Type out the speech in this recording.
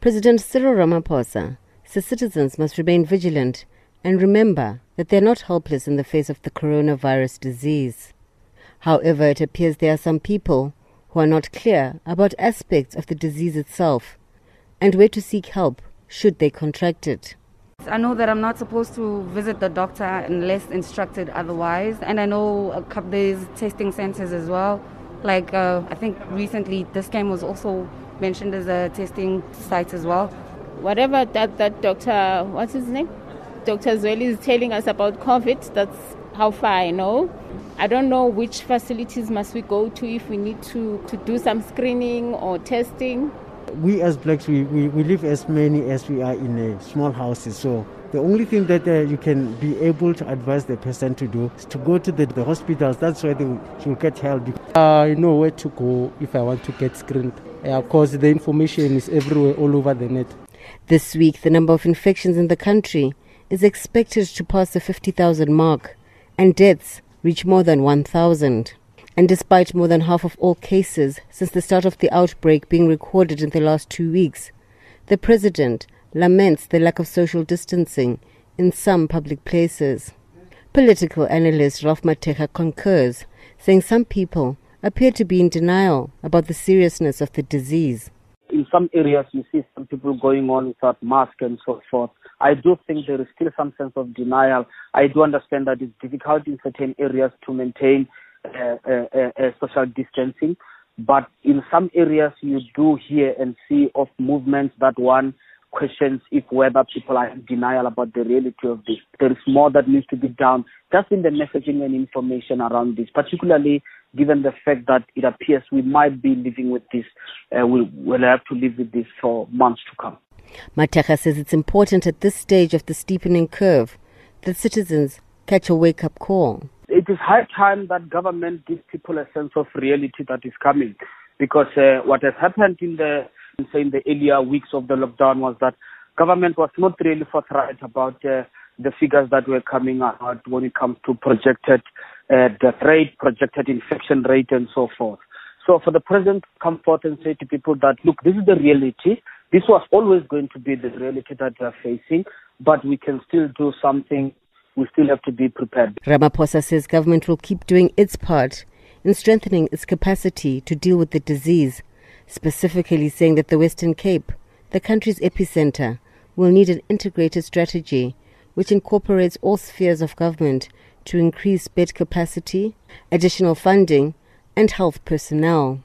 President Cyril Ramaphosa says citizens must remain vigilant and remember that they are not helpless in the face of the coronavirus disease. However, it appears there are some people who are not clear about aspects of the disease itself and where to seek help should they contract it. I know that I'm not supposed to visit the doctor unless instructed otherwise, and I know a couple there's testing centers as well. Like uh, I think recently, this game was also mentioned as a testing site as well. Whatever that that doctor, what's his name? Dr. Zweli is telling us about COVID. That's how far I know. I don't know which facilities must we go to if we need to, to do some screening or testing. We as blacks, we, we, we live as many as we are in a small houses. So the only thing that uh, you can be able to advise the person to do is to go to the, the hospitals. That's where they will get help. I know where to go if I want to get screened. Of course, the information is everywhere, all over the net. This week, the number of infections in the country is expected to pass the 50,000 mark and deaths reach more than 1,000. And despite more than half of all cases since the start of the outbreak being recorded in the last two weeks, the president laments the lack of social distancing in some public places. Political analyst Ralph Mathekga concurs, saying some people appear to be in denial about the seriousness of the disease. In some areas, you see some people going on without masks and so forth. I do think there is still some sense of denial. I do understand that it's difficult in certain areas to maintain uh, uh, uh, social distancing, but in some areas you do hear and see of movements that one questions if whether people are in denial about the reality of this. There is more that needs to be done just in the messaging and information around this, particularly given the fact that it appears we might be living with this, uh, we'll, we'll have to live with this for months to come. Mathekga says it's important at this stage of the steepening curve that citizens catch a wake up call. It is high time that government gives people a sense of reality that is coming because uh, what has happened in the in the earlier weeks of the lockdown was that government was not really forthright about uh, the figures that were coming out when it comes to projected uh, death rate, projected infection rate, and so forth. So for the president to come forth and say to people that, look, this is the reality. This was always going to be the reality that we are facing, but we can still do something. We still have to be prepared. Ramaphosa says government will keep doing its part in strengthening its capacity to deal with the disease, specifically saying that the Western Cape, the country's epicenter, will need an integrated strategy which incorporates all spheres of government to increase bed capacity, additional funding, and health personnel.